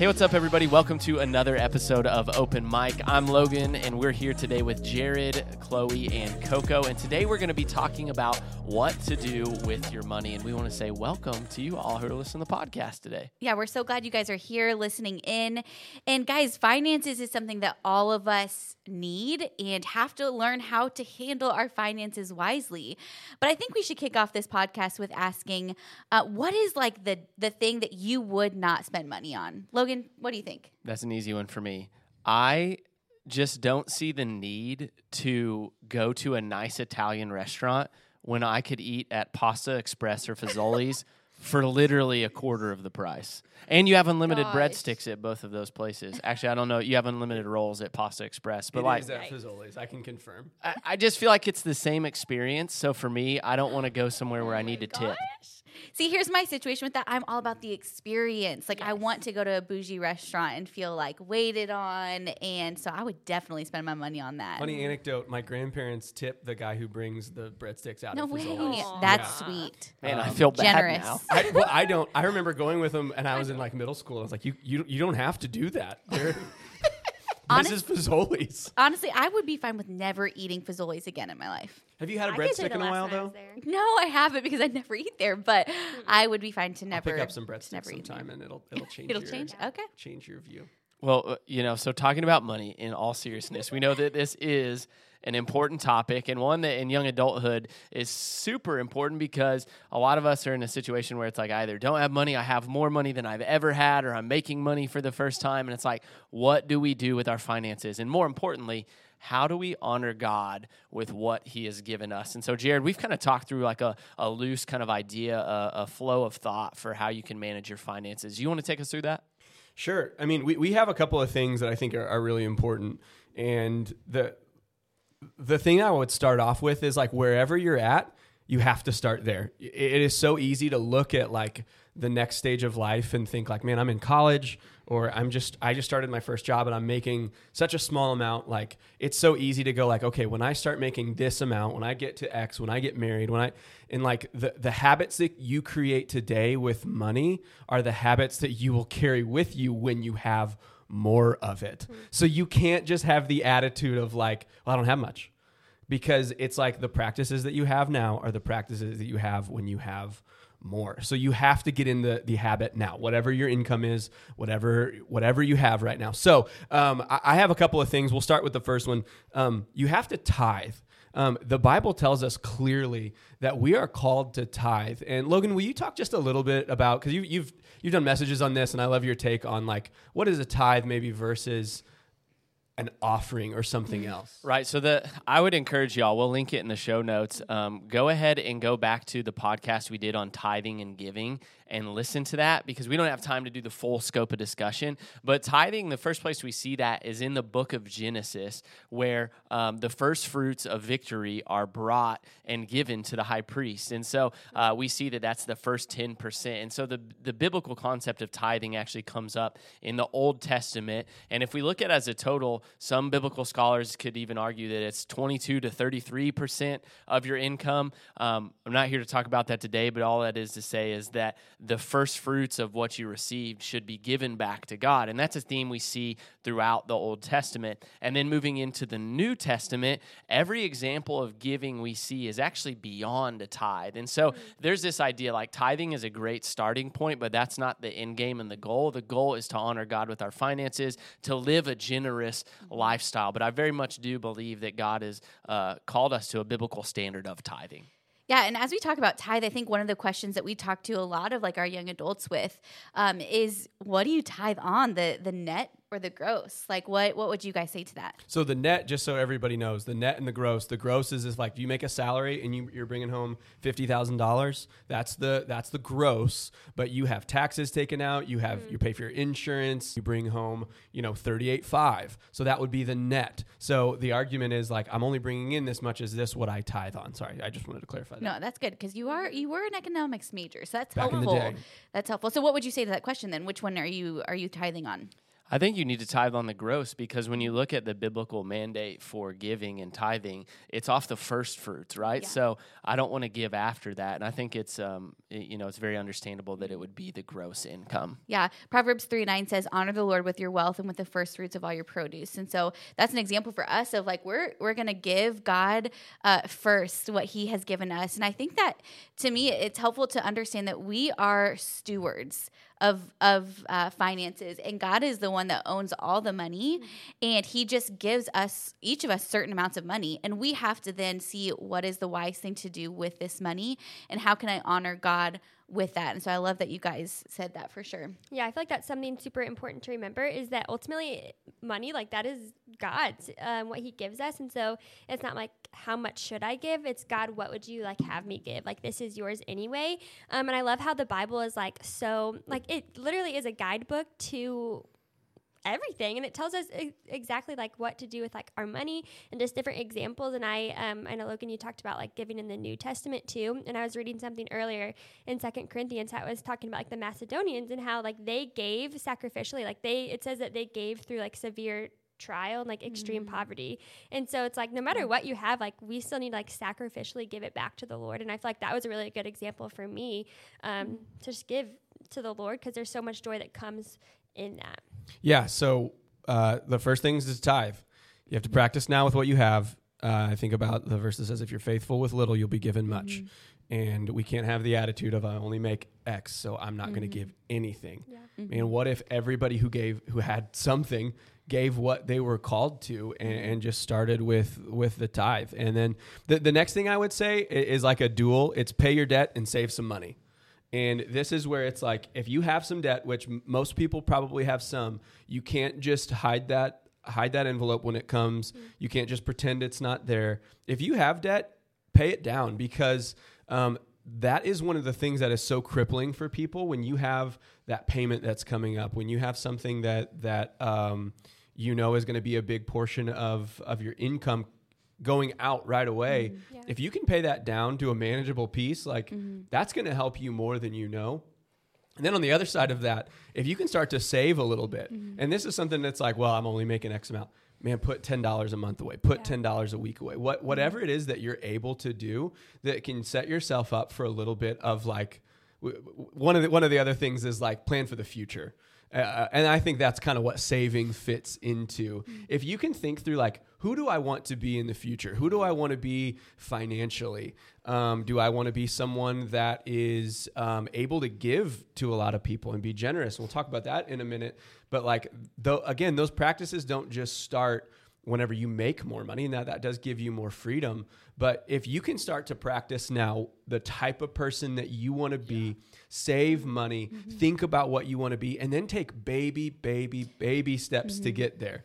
Hey, what's up, everybody? Welcome to another episode of Open Mic. I'm Logan, and we're here today with Jared, Chloe, and Coco. And today we're going to be talking about what to do with your money. And we want to say welcome to you all who are listening to the podcast today. Yeah, we're so glad you guys are here listening in. And guys, finances is something that all of us need and have to learn how to handle our finances wisely. But I think we should kick off this podcast with asking, uh, what is like the the thing that you would not spend money on? Logan, what do you think? That's an easy one for me. I just don't see the need to go to a nice Italian restaurant when I could eat at Pasta Express or Fazoli's for literally a quarter of the price. And you have unlimited Gosh. breadsticks at both of those places. Actually, I don't know. You have unlimited rolls at Pasta Express, but It like is at Fazoli's, I can confirm. I, I just feel like it's the same experience. So for me, I don't want to go somewhere where I need to tip. See, here's my situation with that. I'm all about the experience. Like, I want to go to a bougie restaurant and feel like waited on. And so I would definitely spend my money on that. Funny anecdote: My grandparents tip the guy who brings the breadsticks out. No of way. That's Yeah. sweet. Man, I Um, feel bad Generous. now. I, well, I don't. I remember going with them, and I was in like middle school. I was like, "You, you, you don't have to do that. They're- this is Fazoli's." Honestly, I would be fine with never eating Fazoli's again in my life. Have you had a I could say breadstick in a while time I though? No, I haven't because I never eat there, but hmm. I would be fine to I'll never pick up some breadsticks never eat sometime, and it'll it'll change. It'll your, change. Okay. Change your view. Well, uh, you know, so talking about money in all seriousness, we know that this is an important topic and one that in young adulthood is super important because a lot of us are in a situation where it's like I either don't have money, I have more money than I've ever had, or I'm making money for the first time. And it's like, what do we do with our finances? And more importantly, how do we honor God with what He has given us? And so, Jared, we've kind of talked through like a, a loose kind of idea, a, a flow of thought for how you can manage your finances. You want to take us through that? Sure. I mean, we, we have a couple of things that I think are, are really important. And the the thing I would start off with is like wherever you're at, you have to start there. It is so easy to look at like the next stage of life and think like, man, I'm in college or I'm just I just started my first job and I'm making such a small amount. Like it's so easy to go like, okay, when I start making this amount, when I get to X, when I get married, when I and like the the habits that you create today with money are the habits that you will carry with you when you have more of it. Hmm. So you can't just have the attitude of like, well, I don't have much because it's like the practices that you have now are the practices that you have when you have more. So you have to get in the, the habit now, whatever your income is, whatever whatever you have right now. So um, I, I have a couple of things. We'll start with the first one. Um, you have to tithe. Um, the Bible tells us clearly that we are called to tithe. And Logan, will you talk just a little bit about because you, you've you've done messages on this, and I love your take on like what is a tithe maybe versus an offering or something else. Right. So the I would encourage y'all. We'll link it in the show notes. Um, go ahead and go back to the podcast we did on tithing and giving and listen to that because we don't have time to do the full scope of discussion. But tithing, the first place we see that is in the book of Genesis, where um, the first fruits of victory are brought and given to the high priest. And so uh, we see that that's the first ten percent. And so the the biblical concept of tithing actually comes up in the Old Testament. And if we look at it as a total, some biblical scholars could even argue that it's 22 to 33 percent of your income. Um, I'm not here to talk about that today, but all that is to say is that the first fruits of what you received should be given back to God. And that's a theme we see throughout the Old Testament. And then moving into the New Testament, every example of giving we see is actually beyond a tithe. And so there's this idea like tithing is a great starting point, but that's not the end game and the goal. The goal is to honor God with our finances, to live a generous lifestyle. But I very much do believe that God has uh, called us to a biblical standard of tithing. Yeah, and as we talk about tithe, I think one of the questions that we talk to a lot of like our young adults with um, is, what do you tithe on the the net or the gross? Like, what what would you guys say to that? So the net, just so everybody knows, the net and the gross. The gross is, is like you make a salary and you, you're bringing home fifty thousand dollars. That's the that's the gross. But you have taxes taken out. You have mm-hmm. you pay for your insurance. You bring home you know thirty eight five. So that would be the net. So the argument is like I'm only bringing in this much. Is this what I tithe on? Sorry, I just wanted to clarify that. No, that's good because you are you were an economics major, so that's Back helpful. That's helpful. So, what would you say to that question then? Which one are you are you tithing on? I think you need to tithe on the gross because when you look at the biblical mandate for giving and tithing, it's off the first fruits, right? Yeah. So I don't want to give after that, and I think it's um, it- you know it's very understandable that it would be the gross income. Yeah. Proverbs 3 9 says, Honor the Lord with your wealth and with the first fruits of all your produce. And so that's an example for us of like, we're, we're going to give God uh, first what he has given us. And I think that to me, it's helpful to understand that we are stewards of of uh, finances. And god is the one that owns all the money. And he just gives us each of us certain amounts of money. And we have to then see what is the wise thing to do with this money and how can i honor god with that. And so i love that you guys said that for sure. Yeah, I feel like that's something super important to remember is that ultimately money, like that is God's, um, what He gives us. And so it's not like, how much should I give? It's God, what would you like have me give? Like, this is yours anyway. Um, and I love how the Bible is like so, like, it literally is a guidebook to everything and it tells us exactly like what to do with like our money and just different examples and i um i know logan you talked about like giving in the new testament too and i was reading something earlier in second corinthians that was talking about like the macedonians and how like they gave sacrificially like they it says that they gave through like severe trial and like extreme poverty and so it's like no matter what you have like we still need to like sacrificially give it back to the lord and i feel like that was a really good example for me um to just give to the lord because there's so much joy that comes in that Yeah. So uh, the first things is tithe. You have to practice now with what you have. Uh, I think about the verse that says, "If you're faithful with little, you'll be given much." And we can't have the attitude of I only make X, so I'm not going to give anything. yeah Man, what if everybody who gave, who had something, gave what they were called to, and, and just started with with the tithe? And then the the next thing I would say is like a dual. It's pay your debt and save some money. And this is where it's like if you have some debt, which m- most people probably have some, you can't just hide that hide that envelope when it comes. You can't just pretend it's not there. If you have debt, pay it down because um, that is one of the things that is so crippling for people when you have that payment that's coming up, when you have something that that um, you know is going to be a big portion of of your income going out right away. Mm-hmm. Yeah. If you can pay that down to a manageable piece, like mm-hmm. that's going to help you more than you know. And then on the other side of that, if you can start to save a little bit, mm-hmm. and this is something that's like, well, I'm only making X amount. Man, put ten dollars a month away. Put Yeah. ten dollars a week away. What whatever it is that you're able to do that can set yourself up for a little bit of like w- one of the one of the other things is like plan for the future. Uh, and I think that's kind of what saving fits into. If you can think through like who do I want to be in the future? Who do I want to be financially? Um, do I want to be someone that is um, able to give to a lot of people and be generous? We'll talk about that in a minute. But like, though, again, those practices don't just start whenever you make more money and that that does give you more freedom. But if you can start to practice now the type of person that you want to be save money mm-hmm. think about what you want to be and then take baby baby baby steps to mm-hmm. get there.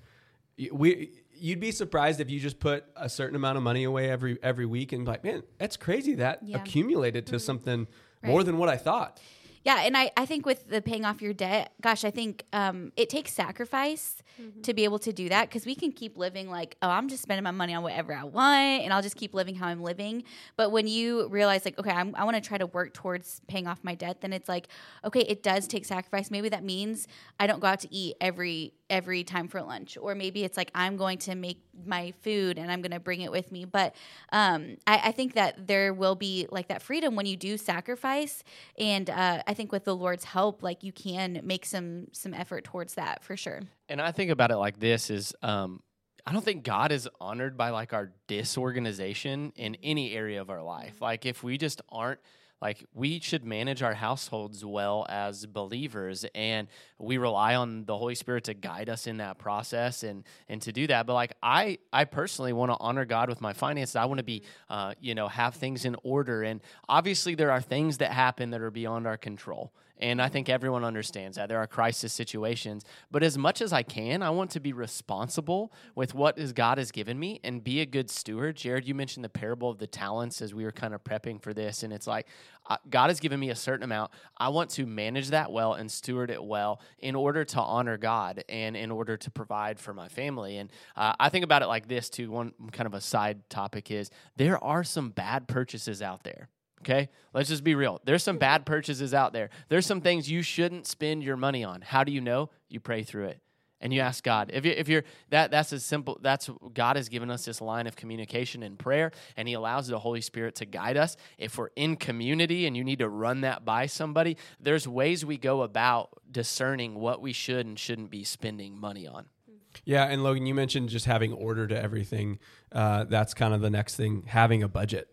We you'd be surprised if you just put a certain amount of money away every every week and be like man that's crazy that Yeah. accumulated to mm-hmm. something more than what i thought Yeah, and I, I think with the paying off your debt, gosh, I think um, it takes sacrifice to be able to do that because we can keep living like, oh, I'm just spending my money on whatever I want and I'll just keep living how I'm living. But when you realize, like, okay, I'm, I want to try to work towards paying off my debt, then it's like, okay, it does take sacrifice. Maybe that means I don't go out to eat every every time for lunch. Or maybe it's like i'm going to make my food and i'm going to bring it with me. But um, I, I think that there will be like that freedom when you do sacrifice. And uh, i think with the lord's help like you can make some some effort towards that for sure. And I think about it like this: is um, I don't think God is honored by like our disorganization in any area of our life. Like if we just aren't like we should manage our households well as believers and we rely on the holy spirit to guide us in that process and and to do that. But like i i personally want to honor god with my finances. I want to be uh, you know have things in order. And obviously there are things that happen that are beyond our control and I think everyone understands that. There are crisis situations. But as much as I can, I want to be responsible with what is God has given me and be a good steward. Jared, you mentioned the parable of the talents as we were kind of prepping for this. And it's like, uh, God has given me a certain amount. I want to manage that well and steward it well in order to honor God and in order to provide for my family. And uh, I think about it like this, too. One kind of a side topic is there are some bad purchases out there. Okay, let's just be real. There's some bad purchases out there. There's some things you shouldn't spend your money on. How do you know? You pray through it and you ask God. If you if you're that that's as simple. That's God has given us this line of communication in prayer, and He allows the Holy Spirit to guide us. If we're in community and you need to run that by somebody, there's ways we go about discerning what we should and shouldn't be spending money on. Yeah, and Logan, you mentioned just having order to everything. Uh, that's kind of the next thing, having a budget.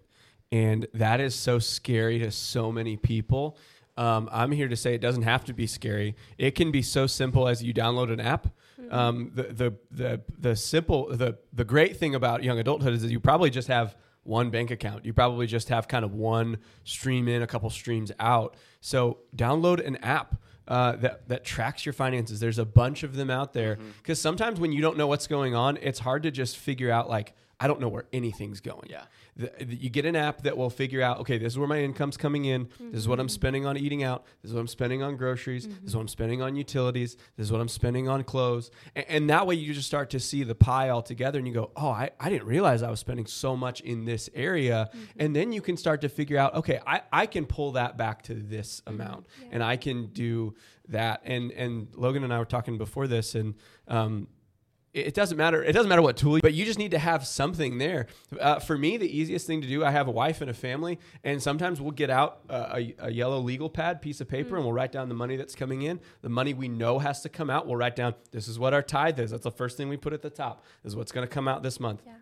And that is so scary to so many people. Um, I'm here to say it doesn't have to be scary. It can be so simple as you download an app. Um, the, the the the simple the the great thing about young adulthood is that you probably just have one bank account. You probably just have kind of one stream in, a couple streams out. So download an app uh, that that tracks your finances. There's a bunch of them out there because sometimes when you don't know what's going on, it's hard to just figure out like I don't know where anything's going. Yeah. The, the- you get an app that will figure out okay, this is where my income's coming in. This is what I'm mm-hmm. spending on eating out. This is what I'm spending on groceries. This is mm-hmm. what I'm spending on utilities. This is what I'm spending on clothes. And, and that way you just start to see the pie all together and you go, oh, I, I didn't realize I was spending so much in this area. Mm-hmm. And then you can start to figure out, okay, I, I can pull that back to this amount and I can do that. And, and Logan and I were talking before this and, um, it doesn't matter. It doesn't matter what tool, but you just need to have something there. Uh, for me, the easiest thing to do, I have a wife and a family, and sometimes we'll get out a, a yellow legal pad, piece of paper, and we'll write down the money that's coming in. The money we know has to come out. We'll write down this is what our tithe is. That's the first thing we put at the top. This is what's going to come out this month. Yeah.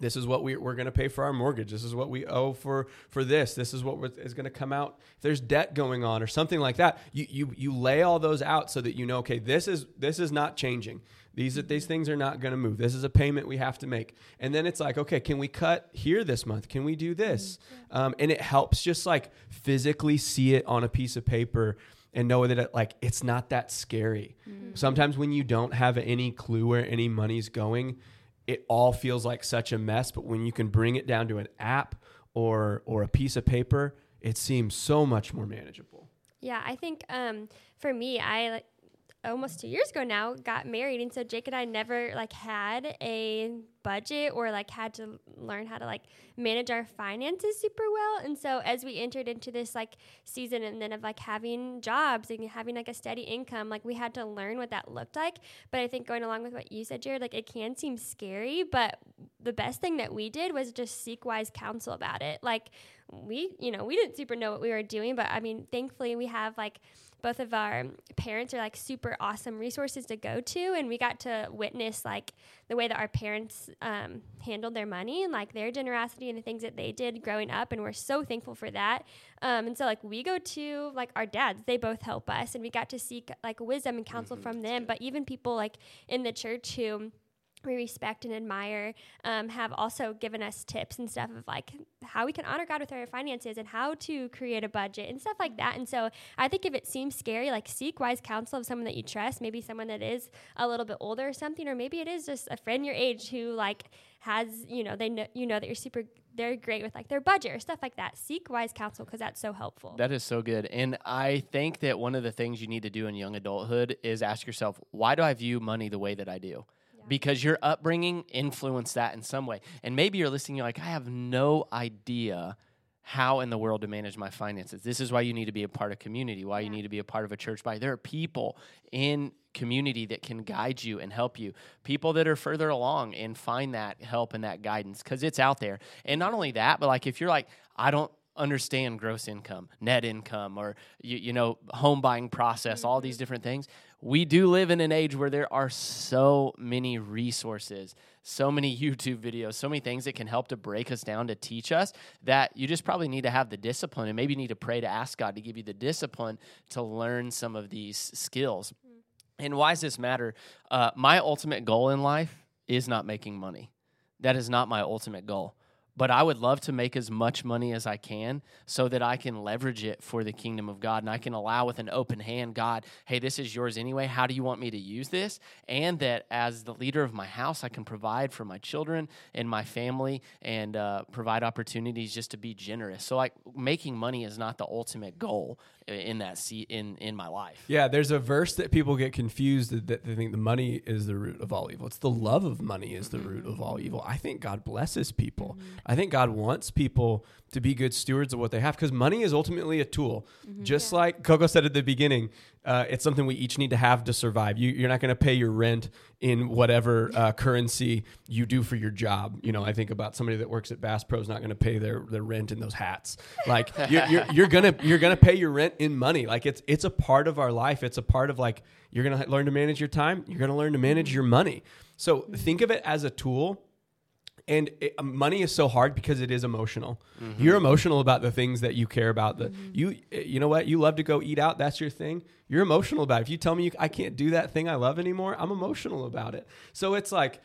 This is what we, we're going to pay for our mortgage. This is what we owe for for this. This is what is going to come out. If there's debt going on or something like that, you you you lay all those out so that you know, okay, this is this is not changing. These are, these things are not going to move. This is a payment we have to make. And then it's like, okay, can we cut here this month? Can we do this? Um, and it helps just like physically see it on a piece of paper and know that it, like it's not that scary. Sometimes when you don't have any clue where any money's going, it all feels like such a mess. But when you can bring it down to an app or or a piece of paper, it seems so much more manageable. Yeah, I think um, for me, I almost two years ago now got married, and so Jake and I never like had a budget or like had to learn how to like manage our finances super well. And so as we entered into this like season and then of like having jobs and having like a steady income, like we had to learn what that looked like. But I think going along with what you said, Jared, like it can seem scary, but the best thing that we did was just seek wise counsel about it. Like we, you know, we didn't super know what we were doing, but I mean, thankfully we have like both of our parents are like super awesome resources to go to and we got to witness like the way that our parents um, handled their money and like their generosity and the things that they did growing up and we're so thankful for that. Um, and so like we go to like our dads. They both help us and we got to seek like wisdom and counsel from them. but even people like in the church who we respect and admire um, have also given us tips and stuff of like how we can honor God with our finances and how to create a budget and stuff like that. And so I think if it seems scary, like seek wise counsel of someone that you trust, maybe someone that is a little bit older or something, or maybe it is just a friend your age who like has you know they know you know that you're super they're great with like their budget or stuff like that. Seek wise counsel because that's so helpful. That is so good. And I think that one of the things you need to do in young adulthood is ask yourself, why do I view money the way that I do? Because your upbringing influenced that in some way. And maybe you're listening, you're like, I have no idea how in the world to manage my finances. This is why you need to be a part of community, why you need to be a part of a church body. There are people in community that can guide you and help you. People that are further along and find that help and that guidance because it's out there. And not only that, but like if you're like, I don't understand gross income, net income, or you, you know, home buying process, all these different things. We do live in an age where there are so many resources, so many YouTube videos, so many things that can help to break us down to teach us that you just probably need to have the discipline and maybe need to pray to ask God to give you the discipline to learn some of these skills. And why does this matter? Uh, my ultimate goal in life is not making money. That is not my ultimate goal. But I would love to make as much money as I can so that I can leverage it for the kingdom of God and I can allow with an open hand, God, hey, this is yours anyway. How do you want me to use this? And that as the leader of my house, I can provide for my children and my family and uh, provide opportunities just to be generous. So, like, making money is not the ultimate goal in that seat in, in my life. Yeah, there's a verse that people get confused that that they think the money is the root of all evil. It's the love of money is the root of all evil. I think God blesses people. I think God wants people to be good stewards of what they have because money is ultimately a tool. Just like Coco said at the beginning, uh, it's something we each need to have to survive. You, you're not going to pay your rent in whatever uh, currency you do for your job. You know, I think about somebody that works at Bass Pro is not going to pay their, their rent in those hats. Like you're, you're, you're gonna you're gonna pay your rent in money. Like it's it's a part of our life. It's a part of like you're gonna learn to manage your time. You're gonna learn to manage your money. So think of it as a tool and it, uh, money is so hard because it is emotional. Mm-hmm. You're emotional about the things that you care about. The mm-hmm. you eh, you know what you love to go eat out. That's your thing. You're emotional about. It. If you tell me you, I can't do that thing I love anymore, I'm emotional about it. So it's like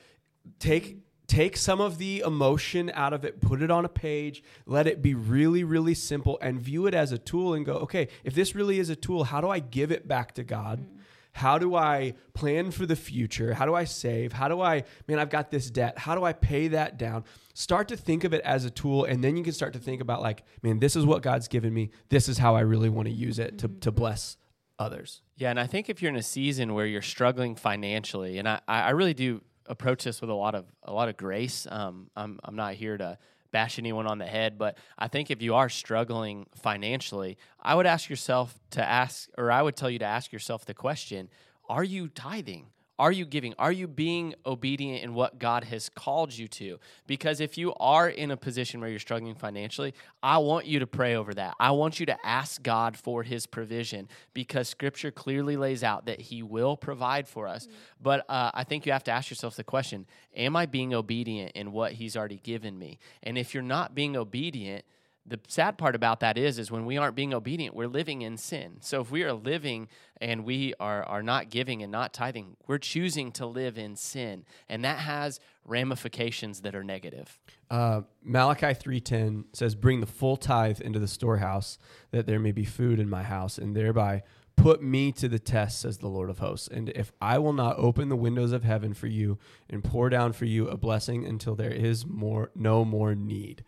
take take some of the emotion out of it, put it on a page, let it be really really simple, and view it as a tool. And go, okay, if this really is a tool, how do I give it back to God? Mm-hmm. How do I plan for the future? How do I save? How do I, man, I've got this debt. How do I pay that down? Start to think of it as a tool, and then you can start to think about, like, man, this is what God's given me. This is how I really want to use it to, to bless others. Yeah, and I think if you're in a season where you're struggling financially, and I, I really do approach this with a lot of a lot of grace. Um, I'm I'm not here to bash anyone on the head, but I think if you are struggling financially, I would ask yourself to ask, or I would tell you to ask yourself the question: Are you tithing? Are you giving? Are you being obedient in what God has called you to? Because if you are in a position where you're struggling financially, I want you to pray over that. I want you to ask God for his provision because scripture clearly lays out that he will provide for us. But uh, I think you have to ask yourself the question Am I being obedient in what he's already given me? And if you're not being obedient, the sad part about that is is when we aren't being obedient we're living in sin so if we are living and we are are not giving and not tithing we're choosing to live in sin and that has ramifications that are negative Uh, Malachi 3:10 says, "Bring the full tithe into the storehouse, that there may be food in my house, and thereby put me to the test," says the Lord of hosts. "And if I will not open the windows of heaven for you and pour down for you a blessing until there is more no more need."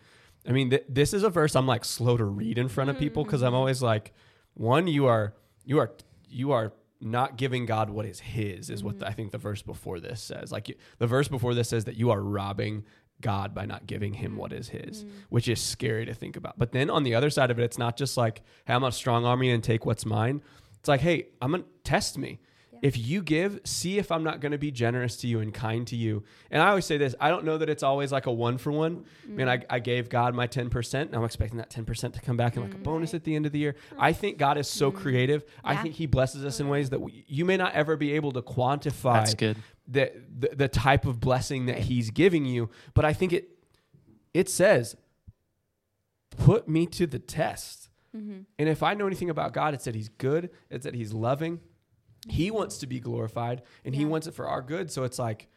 I mean, th- this is a verse I'm like slow to read in front of people because I'm mm. always like, one, you are you are you are not giving God what is His is what the, mm. I think the verse before this says. Like you, the verse before this says that you are robbing God by not giving Him what is His, mm. which is scary to think about. But then on the other side of it, it's not just like, hey, I'm a strong army and take what's mine. It's like, hey, I'm gonna test me. If you give, see if I'm not going to be generous to you and kind to you. And I always say this I don't know that it's always like a one for one. I mean, I, mm. I gave God my 10%, and I'm expecting that 10% to come back in like a mm, bonus at the end of the year. I think God is so mm. creative. I think He blesses us in ways that we, you may not ever be able to quantify That's good. the, the the type of blessing that He's giving you. But I think it it says, put me to the test. Mm-hmm. And if I know anything about God, it's that He's good, it's that He's loving. He wants to be glorified and He wants it for our good. So it's like,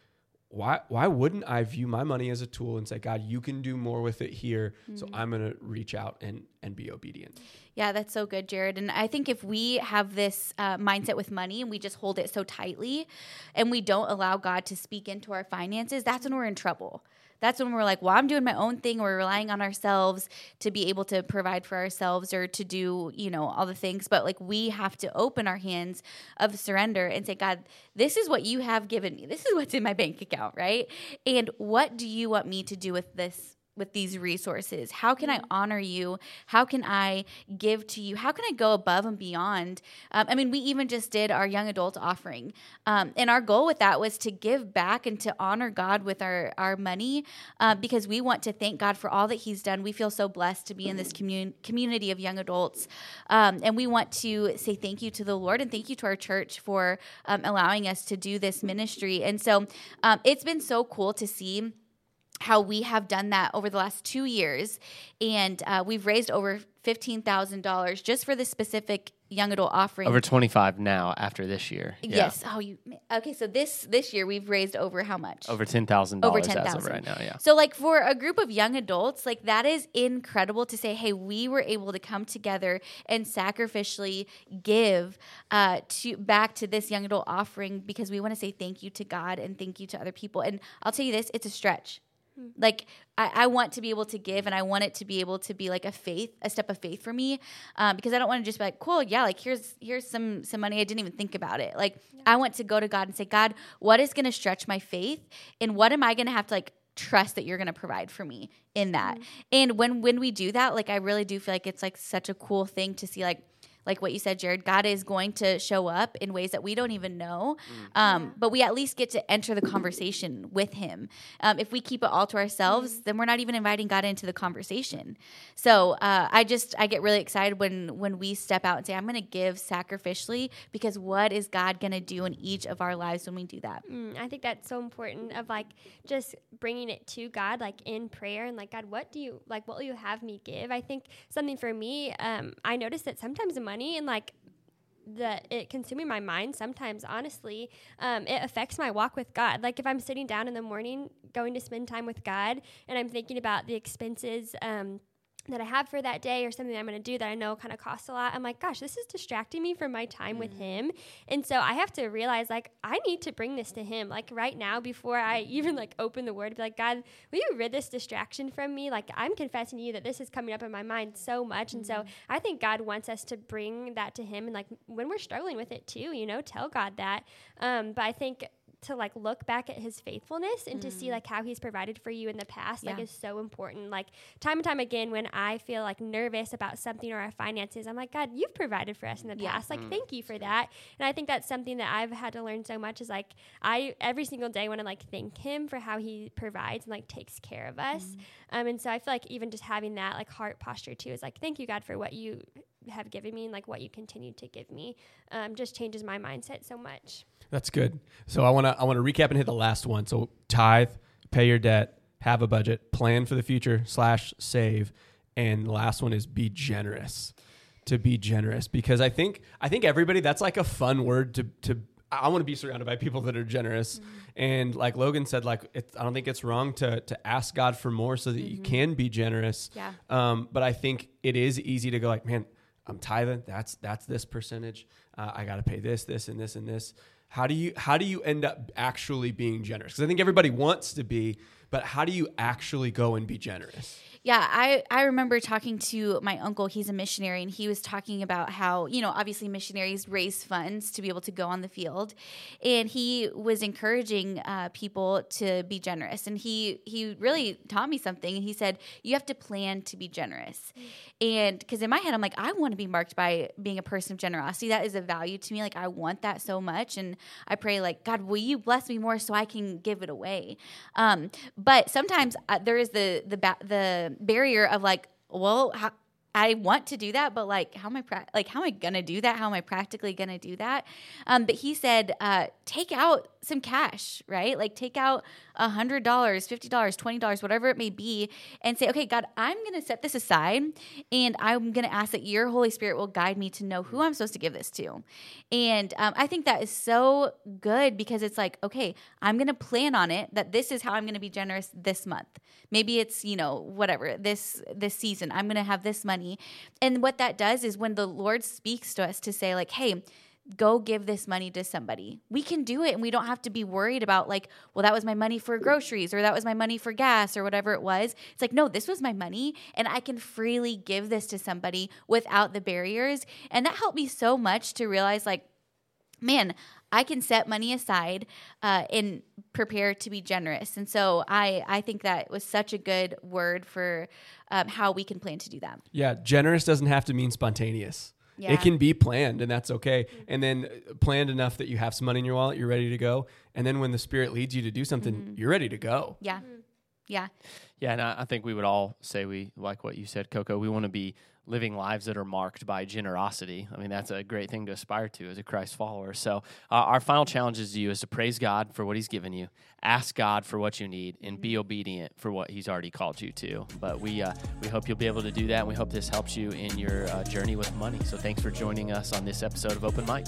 why why wouldn't I view my money as a tool and say, God, you can do more with it here. So Mm-hmm. I'm gonna reach out and and be obedient. Yeah, that's so good, Jared. And I think if we have this uh, mindset with money and we just hold it so tightly and we don't allow God to speak into our finances, that's when we're in trouble. That's when we're like, well, I'm doing my own thing. We're relying on ourselves to be able to provide for ourselves or to do, you know, all the things. But like, we have to open our hands of surrender and say, God, this is what you have given me. This is what's in my bank account, right? And what do you want me to do with this with these resources? How can I honor you? How can I give to you? How can I go above and beyond? Um, I mean, we even just did our young adult offering. Um, and our goal with that was to give back and to honor God with our, our money uh, because we want to thank God for all that He's done. We feel so blessed to be in this commun- community of young adults. Um, and we want to say thank you to the Lord and thank you to our church for um, allowing us to do this ministry. And so um, it's been so cool to see how we have done that over the last two years. And uh, we've raised over $15,000 just for this specific young adult offering. over 25 now after this year Yeah. Yes. Oh, you okay? So this this year we've raised over how much? over $10000 Over as of 10,000. right now yeah So, like for a group of young adults, like that is incredible to say, hey, we were able to come together and sacrificially give uh, to back to this young adult offering because we want to say thank you to God and thank you to other people. And I'll tell you this, it's a stretch. Like I, I want to be able to give, and I want it to be able to be like a faith, a step of faith for me, um, because I don't want to just be like, cool, yeah, like here's here's some some money. I didn't even think about it. Like I want to go to God and say, God, what is going to stretch my faith, and what am I going to have to like trust that you're going to provide for me in that. And when when we do that, like I really do feel like it's like such a cool thing to see like like what you said, Jared, God is going to show up in ways that we don't even know. Um, But we at least get to enter the conversation with Him. Um, if we keep it all to ourselves, then we're not even inviting God into the conversation. So uh, I just I get really excited when when we step out and say, I'm going to give sacrificially because what is God going to do in each of our lives when we do that? Mm, I think that's so important of like just bringing it to God, like in prayer, and like God, what do you like? What will you have me give? I think something for me, um, I noticed that sometimes the money and like the it consuming my mind sometimes honestly um, it affects my walk with god. Like if i'm sitting down in the morning going to spend time with god and i'm thinking about the expenses um, that I have for that day or something I'm going to do that I know kind of costs a lot. I'm like, gosh, this is distracting me from my time with him. And so I have to realize like I need to bring this to him like right now before I even like open the word be like, God, will you rid this distraction from me? Like I'm confessing to you that this is coming up in my mind so much. And so I think God wants us to bring that to him and like when we're struggling with it too, you know, tell God that. Um, but I think to like look back at his faithfulness and to see mm. like how he's provided for you in the past like is so important. Like time and time again when i feel like nervous about something or our finances i'm like god you've provided for us in the Yeah. past. Like mm. thank you for that. And i think that's something that i've had to learn so much is like i every single day want to like thank him for how he provides and like takes care of us. Mm. Um, and so i feel like even just having that like heart posture too is like thank you god for what you have given me and like what you continue to give me um, just changes my mindset so much That's good. So I want to I want to recap and hit the last one. So tithe, pay your debt, have a budget, plan for the future slash save, and the last one is be generous. To be generous because I think I think everybody that's like a fun word to to I want to be surrounded by people that are generous. And like Logan said, like it, I don't think it's wrong to to ask God for more so that you can be generous. Yeah. Um, but I think it is easy to go like, man, I'm tithing. That's that's this percentage. Uh, I got to pay this, this, and this, and this. How do you how do you end up actually being generous? Because I think everybody wants to be, but how do you actually go and be generous? Yeah, I, I remember talking to my uncle. He's a missionary, and he was talking about how, you know, obviously missionaries raise funds to be able to go on the field. And he was encouraging uh, people to be generous. And he, he really taught me something. He said, You have to plan to be generous. And because in my head, I'm like, I want to be marked by being a person of generosity. That is a value to me. Like, I want that so much. And I pray, like, God, will you bless me more so I can give it away? Um, but sometimes uh, there is the, the, ba- the, barrier of like, well, how, I want to do that, but like, how am I pra- like, how am I gonna do that? How am I practically gonna do that? Um, but he said, uh, take out some cash, right? Like, take out a hundred dollars, fifty dollars, twenty dollars, whatever it may be, and say, okay, God, I'm gonna set this aside, and I'm gonna ask that Your Holy Spirit will guide me to know who I'm supposed to give this to. And um, I think that is so good because it's like, okay, I'm gonna plan on it that this is how I'm gonna be generous this month. Maybe it's you know whatever this this season I'm gonna have this money, and what that does is when the Lord speaks to us to say like, hey go give this money to somebody. We can do it and we don't have to be worried about like, well that was my money for groceries or that was my money for gas or whatever it was. It's like, no, this was my money and I can freely give this to somebody without the barriers. And that helped me so much to realize like man, I can set money aside uh, and prepare to be generous. And so I, I think that was such a good word for um, how we can plan to do that. Yeah, generous doesn't have to mean spontaneous. Yeah. It can be planned, and that's okay. And then uh, planned enough that you have some money in your wallet, you're ready to go. And then when the Spirit leads you to do something, you're ready to go. Yeah. Yeah. Yeah, and I, I think we would all say we like what you said, Coco. We want to be living lives that are marked by generosity. I mean, that's a great thing to aspire to as a Christ follower. So, uh, our final challenge is to you is to praise God for what He's given you, ask God for what you need, and be obedient for what He's already called you to. But we uh, we hope you'll be able to do that. And we hope this helps you in your uh, journey with money. So, thanks for joining us on this episode of Open Mic.